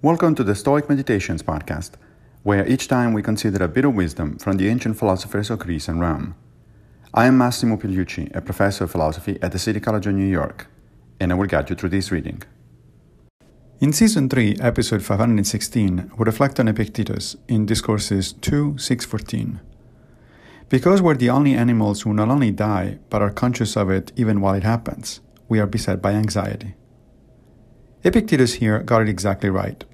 Welcome to the Stoic Meditations podcast, where each time we consider a bit of wisdom from the ancient philosophers of Greece and Rome. I am Massimo Pigliucci, a professor of philosophy at the City College of New York, and I will guide you through this reading. In Season 3, Episode 516, we reflect on Epictetus in Discourses 2 6 14. Because we're the only animals who not only die, but are conscious of it even while it happens, we are beset by anxiety. Epictetus here got it exactly right,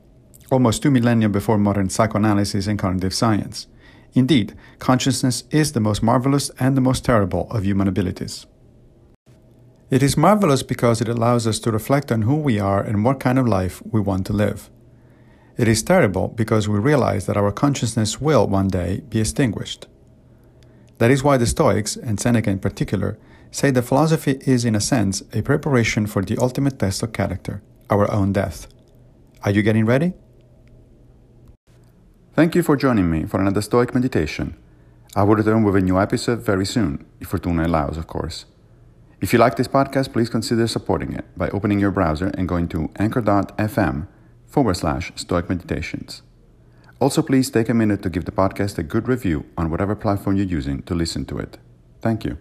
almost two millennia before modern psychoanalysis and cognitive science. Indeed, consciousness is the most marvelous and the most terrible of human abilities. It is marvelous because it allows us to reflect on who we are and what kind of life we want to live. It is terrible because we realize that our consciousness will one day be extinguished. That is why the Stoics, and Seneca in particular, say that philosophy is, in a sense, a preparation for the ultimate test of character, our own death. Are you getting ready? Thank you for joining me for another Stoic meditation. I will return with a new episode very soon, if Fortuna allows, of course. If you like this podcast, please consider supporting it by opening your browser and going to anchor.fm forward slash Stoic Meditations. Also, please take a minute to give the podcast a good review on whatever platform you're using to listen to it. Thank you.